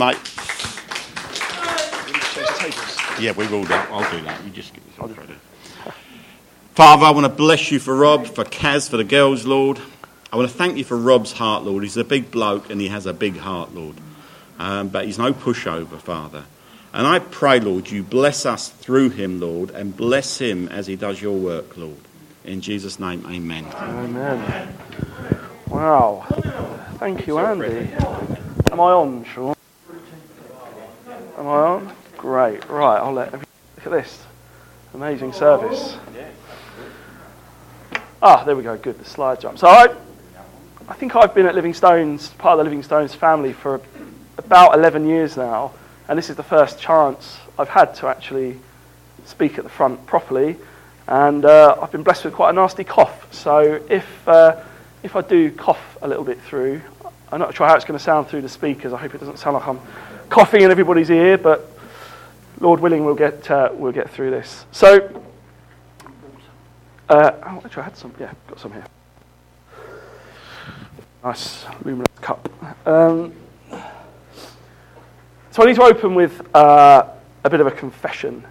Mate. Yeah, we will do. I'll do that. You just get this on Freddie. Father, I want to bless you for Rob, for Kaz, for the girls, Lord. I want to thank you for Rob's heart, Lord. He's a big bloke and he has a big heart, Lord. Um, but he's no pushover, Father. And I pray, Lord, you bless us through him, Lord, and bless him as he does your work, Lord. In Jesus' name, amen. Amen. Wow. Thank you, Andy. Am I on, Sean? Am I on? Great. Right, I'll let look at this. Amazing service. Ah, there we go. Good. The slide jump. So I, I think I've been at Living Stones, part of the Living Stones family for about 11 years now, and this is the first chance I've had to actually speak at the front properly. And uh, I've been blessed with quite a nasty cough. So if uh, if I do cough a little bit through, I'm not sure how it's going to sound through the speakers. I hope it doesn't sound like I'm coughing in everybody's ear, but Lord willing, we'll get uh, we'll get through this. So, uh, oh, actually, I had some. Yeah, got some here. Nice luminous cup. Um, so I need to open with uh, a bit of a confession.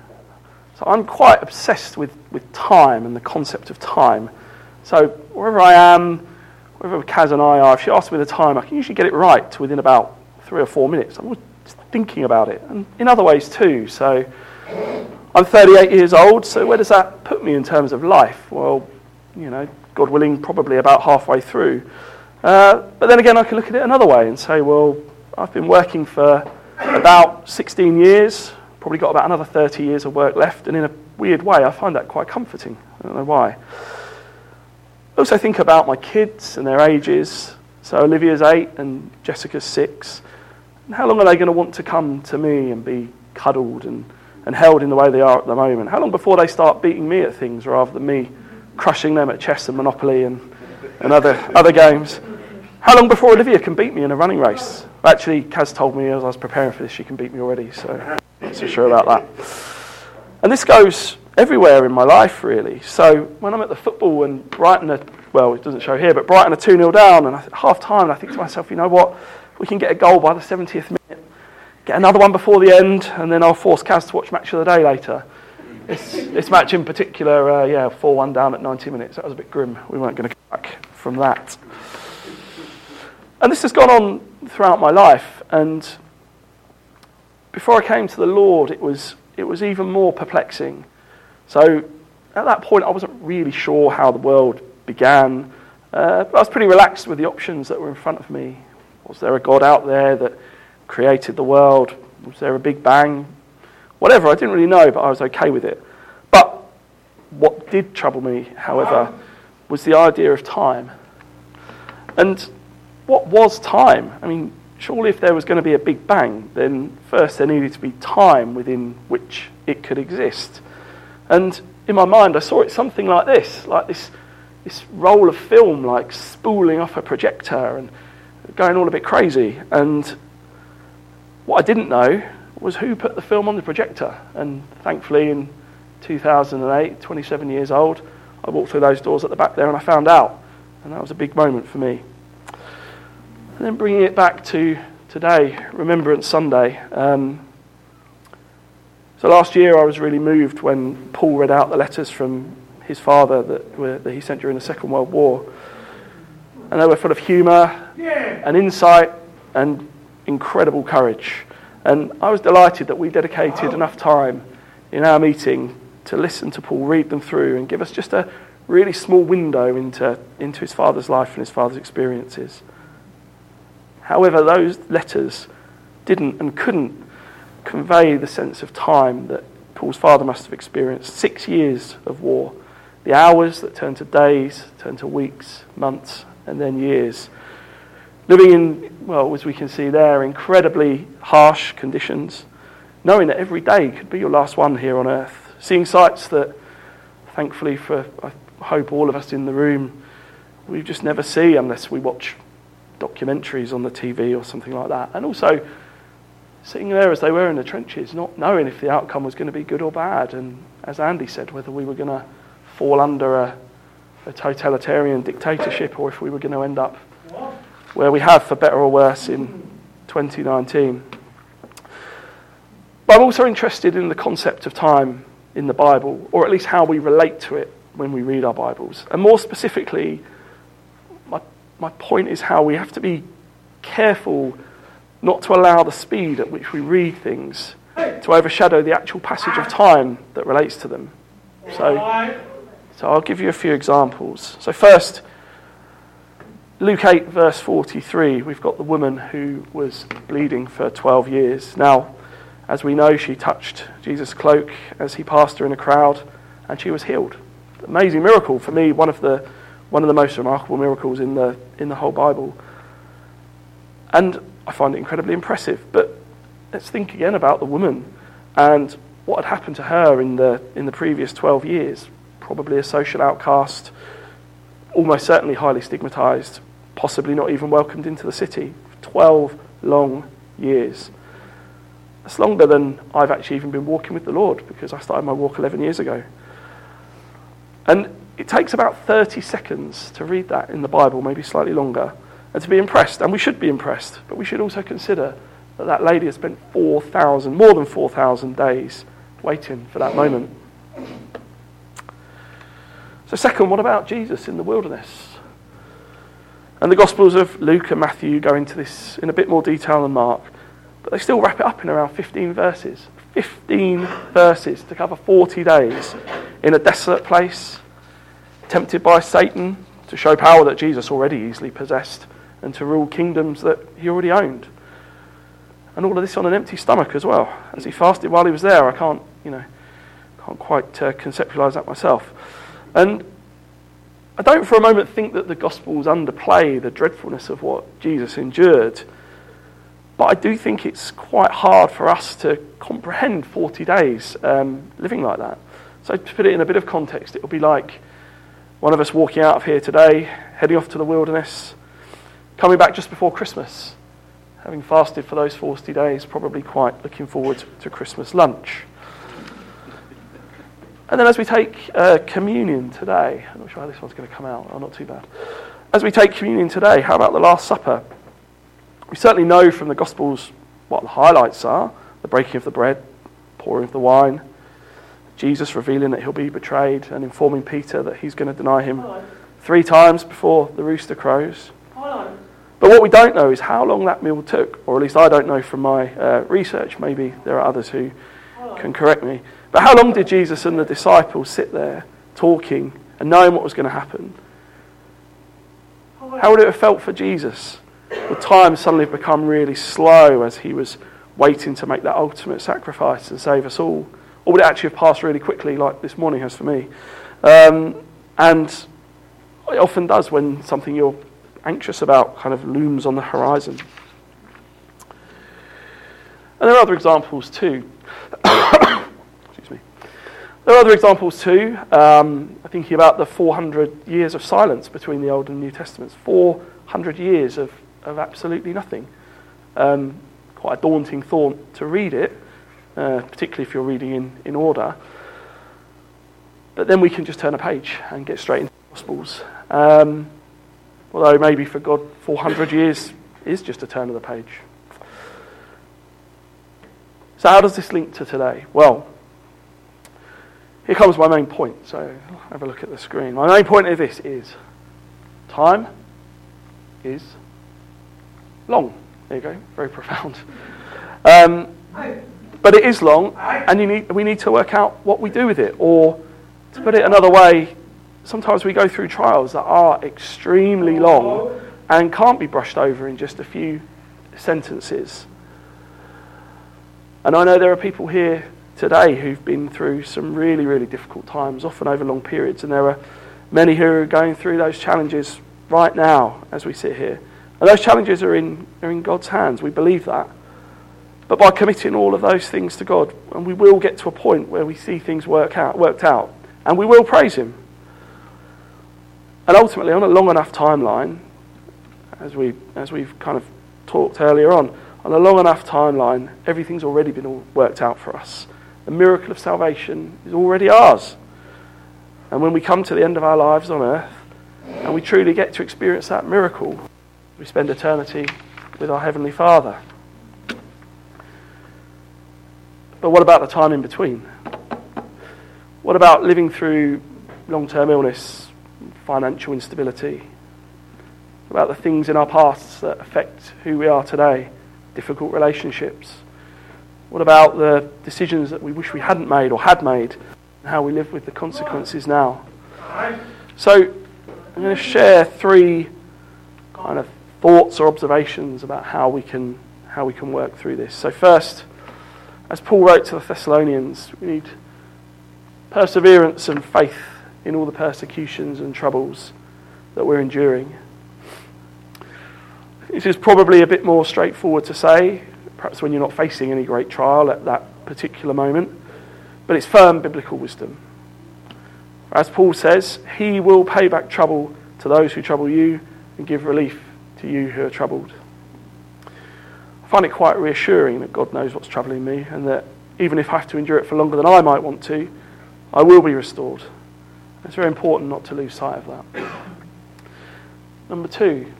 So I'm quite obsessed with, with time and the concept of time. So wherever I am, wherever Kaz and I are, if she asks me the time, I can usually get it right within about three or four minutes. I'm always thinking about it, and in other ways too. So I'm 38 years old, so where does that put me in terms of life? Well, you know, God willing, probably about halfway through. Uh, but then again, I can look at it another way and say, well, I've been working for about 16 years, probably got about another 30 years of work left, and in a weird way, I find that quite comforting. I don't know why. I also think about my kids and their ages. So Olivia's eight and Jessica's six. How long are they going to want to come to me and be cuddled and, and held in the way they are at the moment? How long before they start beating me at things rather than me crushing them at chess and Monopoly and, and other, other games? How long before Olivia can beat me in a running race? Actually, Kaz told me as I was preparing for this, she can beat me already, so I'm not so sure about that. And this goes everywhere in my life, really. So when I'm at the football and Brighton are, well, it doesn't show here, but Brighton are 2 0 down, and half time, and I think to myself, you know what? We can get a goal by the 70th minute, get another one before the end, and then I'll force Kaz to watch Match of the Day later. This, this match in particular, uh, yeah, 4 1 down at 90 minutes. That was a bit grim. We weren't going to come back from that. And this has gone on throughout my life. And before I came to the Lord, it was, it was even more perplexing. So at that point, I wasn't really sure how the world began. Uh, but I was pretty relaxed with the options that were in front of me. Was there a God out there that created the world? Was there a big bang? Whatever, I didn't really know, but I was okay with it. But what did trouble me, however, was the idea of time. And what was time? I mean, surely if there was going to be a big bang, then first there needed to be time within which it could exist. And in my mind, I saw it something like this, like this, this roll of film, like spooling off a projector and going all a bit crazy. And what I didn't know was who put the film on the projector. And thankfully, in 2008, 27 years old, I walked through those doors at the back there and I found out. And that was a big moment for me. And then bringing it back to today, Remembrance Sunday. Um, so last year I was really moved when Paul read out the letters from his father that, were, that he sent during the Second World War. And they were full of humour yeah. and insight and incredible courage. And I was delighted that we dedicated enough time in our meeting to listen to Paul read them through and give us just a really small window into, into his father's life and his father's experiences. However, those letters didn't and couldn't convey the sense of time that Paul's father must have experienced. Six years of war. The hours that turned to days, turned to weeks, months, and then years. Living in, well, as we can see there, incredibly harsh conditions, knowing that every day could be your last one here on earth. Seeing sights that, thankfully, for I hope all of us in the room, we just never see unless we watch documentaries on the TV or something like that. And also sitting there as they were in the trenches, not knowing if the outcome was going to be good or bad. And as Andy said, whether we were going to fall under a, a totalitarian dictatorship or if we were going to end up where we have, for better or worse, in 2019. But I'm also interested in the concept of time in the Bible, or at least how we relate to it when we read our Bibles. And more specifically, my, my point is how we have to be careful not to allow the speed at which we read things to overshadow the actual passage of time that relates to them. So, so I'll give you a few examples. So, first, Luke 8, verse 43, we've got the woman who was bleeding for 12 years. Now, as we know, she touched Jesus' cloak as he passed her in a crowd, and she was healed. Amazing miracle for me, one of the, one of the most remarkable miracles in the, in the whole Bible. And I find it incredibly impressive. But let's think again about the woman and what had happened to her in the, in the previous 12 years. Probably a social outcast, almost certainly highly stigmatized, possibly not even welcomed into the city. 12 long years. That's longer than I've actually even been walking with the Lord because I started my walk 11 years ago. And it takes about 30 seconds to read that in the Bible, maybe slightly longer, and to be impressed. And we should be impressed, but we should also consider that that lady has spent 4,000, more than 4,000 days waiting for that moment. So, second, what about Jesus in the wilderness? And the Gospels of Luke and Matthew go into this in a bit more detail than Mark, but they still wrap it up in around 15 verses. 15 verses to cover 40 days in a desolate place, tempted by Satan to show power that Jesus already easily possessed and to rule kingdoms that he already owned. And all of this on an empty stomach as well. As he fasted while he was there, I can't, you know, can't quite uh, conceptualize that myself. And I don't for a moment think that the Gospels underplay the dreadfulness of what Jesus endured. But I do think it's quite hard for us to comprehend 40 days um, living like that. So, to put it in a bit of context, it will be like one of us walking out of here today, heading off to the wilderness, coming back just before Christmas, having fasted for those 40 days, probably quite looking forward to Christmas lunch. And then as we take uh, communion today, I'm not sure how this one's going to come out, oh, not too bad. As we take communion today, how about the Last Supper? We certainly know from the Gospels what the highlights are the breaking of the bread, pouring of the wine, Jesus revealing that he'll be betrayed and informing Peter that he's going to deny him three times before the rooster crows. But what we don't know is how long that meal took, or at least I don't know from my uh, research. Maybe there are others who can correct me. But how long did Jesus and the disciples sit there talking and knowing what was going to happen? How would it have felt for Jesus? Would time suddenly become really slow as he was waiting to make that ultimate sacrifice and save us all? Or would it actually have passed really quickly, like this morning has for me? Um, and it often does when something you're anxious about kind of looms on the horizon. And there are other examples too. There are other examples too. Um, thinking about the 400 years of silence between the Old and New Testaments. 400 years of, of absolutely nothing. Um, quite a daunting thought to read it, uh, particularly if you're reading in, in order. But then we can just turn a page and get straight into the Gospels. Um, although maybe for God, 400 years is just a turn of the page. So, how does this link to today? Well, here comes my main point. So, have a look at the screen. My main point of this is time is long. There you go, very profound. Um, but it is long, and need, we need to work out what we do with it. Or, to put it another way, sometimes we go through trials that are extremely long and can't be brushed over in just a few sentences. And I know there are people here today who've been through some really, really difficult times, often over long periods, and there are many who are going through those challenges right now as we sit here. And those challenges are in, are in God's hands. We believe that. But by committing all of those things to God, and we will get to a point where we see things work out, worked out, and we will praise Him. And ultimately, on a long enough timeline, as, we, as we've kind of talked earlier on, on a long enough timeline, everything's already been worked out for us. The miracle of salvation is already ours. And when we come to the end of our lives on earth, and we truly get to experience that miracle, we spend eternity with our Heavenly Father. but what about the time in between? What about living through long term illness, financial instability? About the things in our pasts that affect who we are today, difficult relationships? What about the decisions that we wish we hadn't made or had made, and how we live with the consequences now? So, I'm going to share three kind of thoughts or observations about how we can how we can work through this. So first, as Paul wrote to the Thessalonians, we need perseverance and faith in all the persecutions and troubles that we're enduring. This is probably a bit more straightforward to say, perhaps when you're not facing any great trial at that particular moment, but it's firm biblical wisdom. As Paul says, he will pay back trouble to those who trouble you and give relief to you who are troubled. I find it quite reassuring that God knows what's troubling me and that even if I have to endure it for longer than I might want to, I will be restored. It's very important not to lose sight of that. Number two,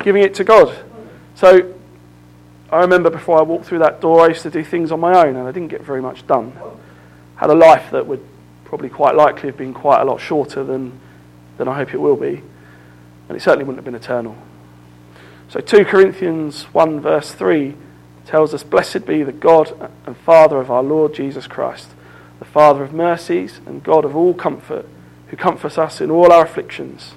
giving it to God. So I remember before I walked through that door, I used to do things on my own and I didn't get very much done. Had a life that would probably quite likely have been quite a lot shorter than, than I hope it will be. And it certainly wouldn't have been eternal. So 2 Corinthians 1 verse 3 tells us, Blessed be the God and Father of our Lord Jesus Christ, the Father of mercies and God of all comfort, who comforts us in all our afflictions.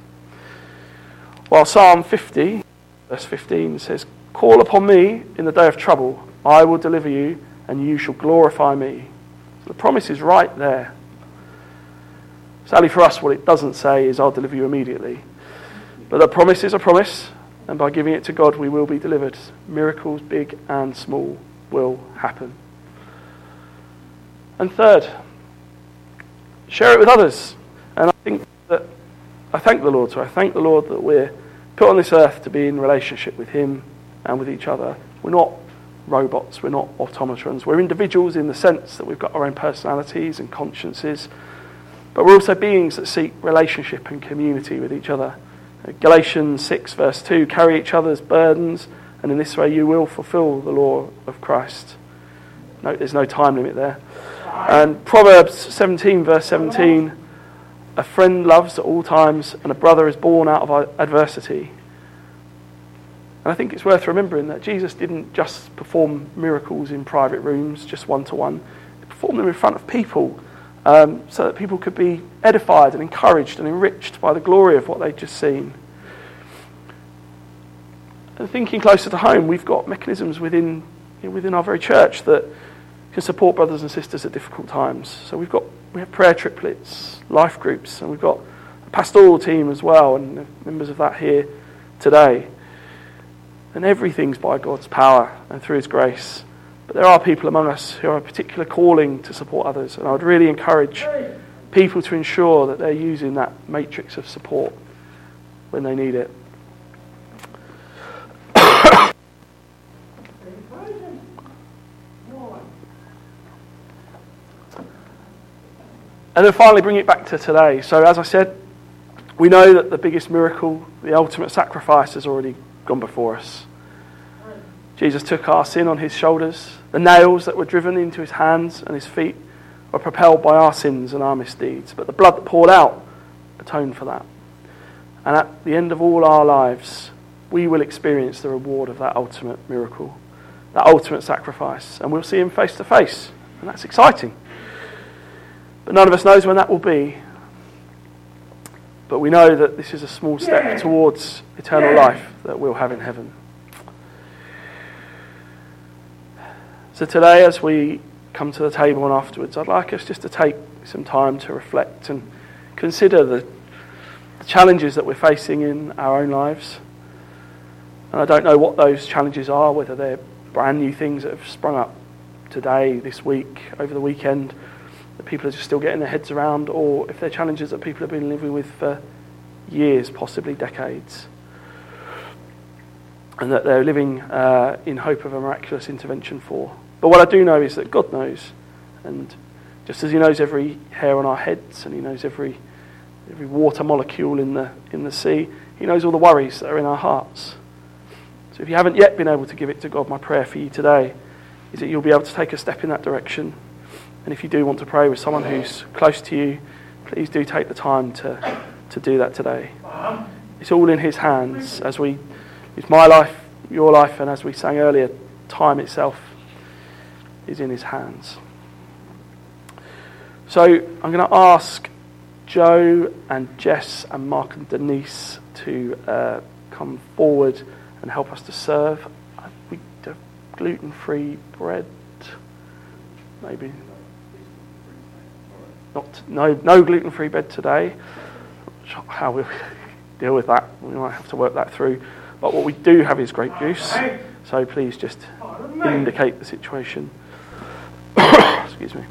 While Psalm 50, verse 15 says, Call upon me in the day of trouble, I will deliver you, and you shall glorify me. So the promise is right there. Sadly for us, what it doesn't say is, I'll deliver you immediately. But the promise is a promise, and by giving it to God, we will be delivered. Miracles, big and small, will happen. And third, share it with others. And I think that I thank the Lord. So I thank the Lord that we're put on this earth to be in relationship with Him and with each other. We're not robots, we're not automatons. We're individuals in the sense that we've got our own personalities and consciences, but we're also beings that seek relationship and community with each other. Uh, Galatians 6, verse 2 carry each other's burdens, and in this way you will fulfill the law of Christ. Note there's no time limit there. And Proverbs 17, verse 17 a friend loves at all times, and a brother is born out of adversity. And I think it's worth remembering that Jesus didn't just perform miracles in private rooms, just one to one. He performed them in front of people um, so that people could be edified and encouraged and enriched by the glory of what they'd just seen. And thinking closer to home, we've got mechanisms within, you know, within our very church that can support brothers and sisters at difficult times. So we've got we have prayer triplets, life groups, and we've got a pastoral team as well, and members of that here today. And everything's by God's power and through His grace. But there are people among us who have a particular calling to support others, and I would really encourage people to ensure that they're using that matrix of support when they need it. and then finally bring it back to today. So, as I said, we know that the biggest miracle, the ultimate sacrifice, has already gone before us. Jesus took our sin on his shoulders. The nails that were driven into his hands and his feet were propelled by our sins and our misdeeds. But the blood that poured out atoned for that. And at the end of all our lives, we will experience the reward of that ultimate miracle, that ultimate sacrifice. And we'll see him face to face. And that's exciting. But none of us knows when that will be. But we know that this is a small step towards eternal life that we'll have in heaven. So today, as we come to the table and afterwards, I'd like us just to take some time to reflect and consider the, the challenges that we're facing in our own lives. And I don't know what those challenges are, whether they're brand new things that have sprung up today, this week, over the weekend, that people are just still getting their heads around, or if they're challenges that people have been living with for years, possibly decades and that they're living uh, in hope of a miraculous intervention for. But what I do know is that God knows. And just as He knows every hair on our heads and He knows every, every water molecule in the, in the sea, He knows all the worries that are in our hearts. So if you haven't yet been able to give it to God, my prayer for you today is that you'll be able to take a step in that direction. And if you do want to pray with someone who's close to you, please do take the time to, to do that today. It's all in His hands as we, it's my life, your life, and as we sang earlier, time itself is in His hands. So I'm going to ask Joe and Jess and Mark and Denise to uh, come forward and help us to serve. We gluten free bread, maybe. Not, no, no gluten free bread today. How we deal with that, we might have to work that through. But what we do have is grape juice, so please just indicate the situation. Excuse me.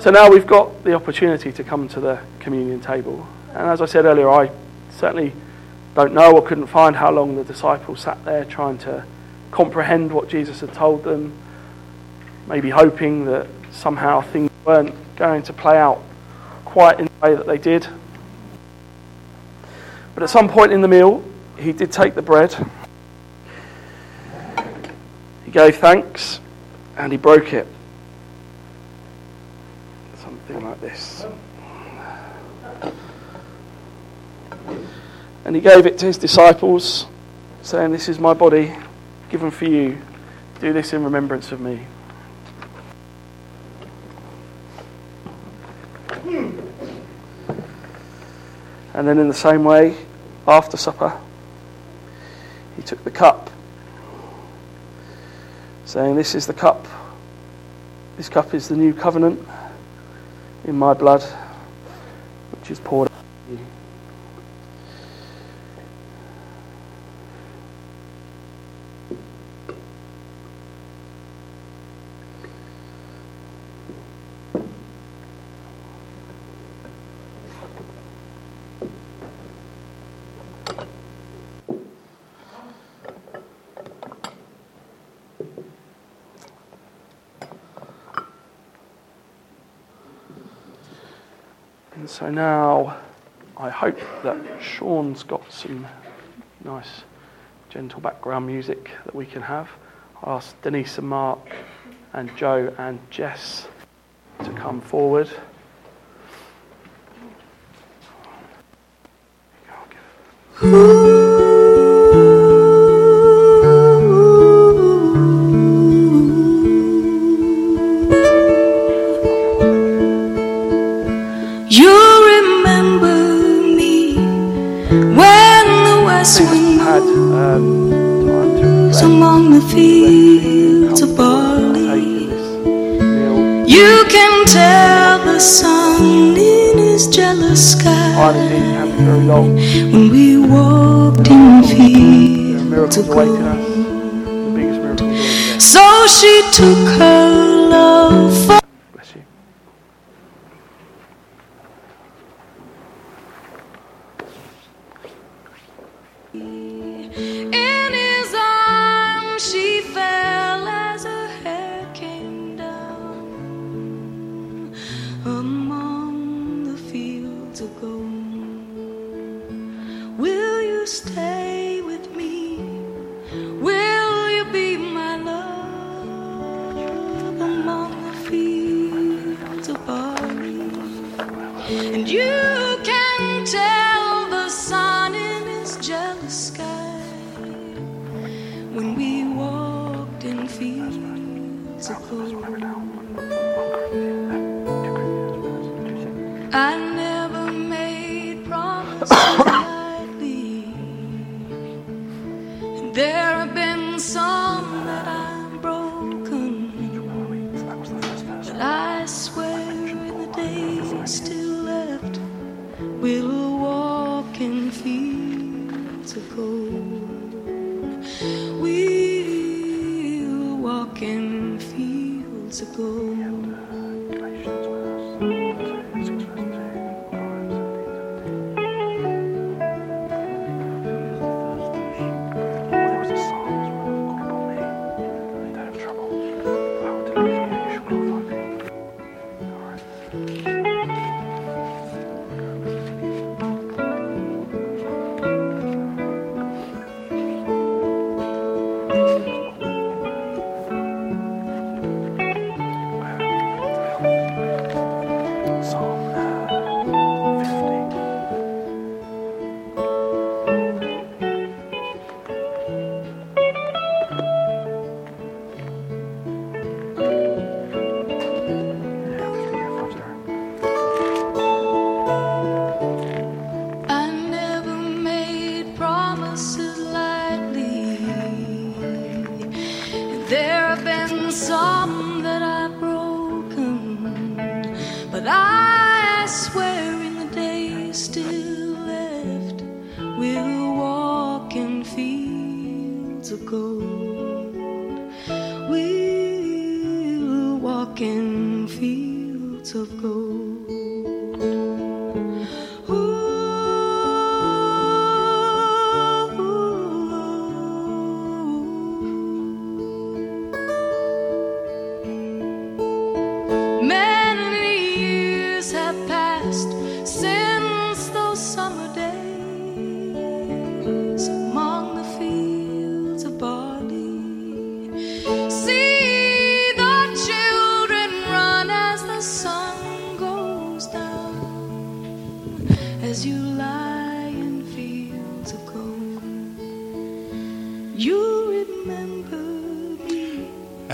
So now we've got the opportunity to come to the communion table. And as I said earlier, I certainly don't know or couldn't find how long the disciples sat there trying to comprehend what Jesus had told them, maybe hoping that somehow things weren't going to play out quite in the way that they did. But at some point in the meal, he did take the bread, he gave thanks, and he broke it something like this. And he gave it to his disciples, saying, This is my body given for you. Do this in remembrance of me. And then, in the same way, after supper, he took the cup, saying, This is the cup. This cup is the new covenant in my blood, which is poured out for you. So now I hope that Sean's got some nice, gentle background music that we can have. I ask Denise and Mark and Joe and Jess to come forward. You fields miracles of awaiting gold. us. The biggest miracle. So she took her love for Bless you. In fields of There have been some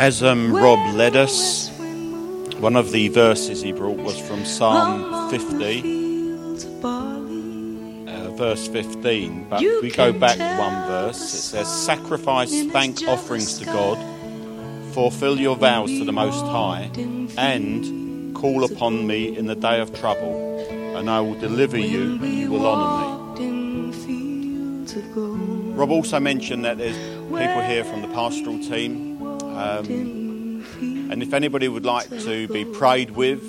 As um, Rob led us, west wind moved one of the verses he brought was from Psalm 50, fields of barley. uh, verse 15. But if we go back one verse, it says, Sacrifice thank offerings to. God, fulfill your vows to the Most High, and call upon me in the day of trouble, and I will deliver you, and you will honour walked in fields of gold. me. Rob also mentioned that there's people here from the pastoral team. Um, And if anybody would like to be prayed with,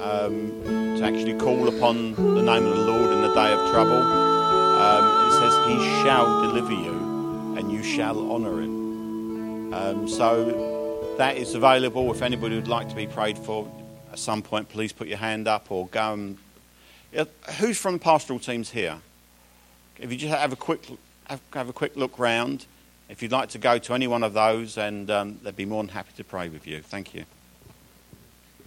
um, to actually call upon the name of the Lord in the day of trouble, um, it says, He shall deliver you and you shall honour Him. Um, so that is available. If anybody would like to be prayed for at some point, please put your hand up or go and. Who's from the pastoral teams here? If you just have a quick have, have a quick look round, if you'd like to go to any one of those, and um, they'd be more than happy to pray with you. Thank you.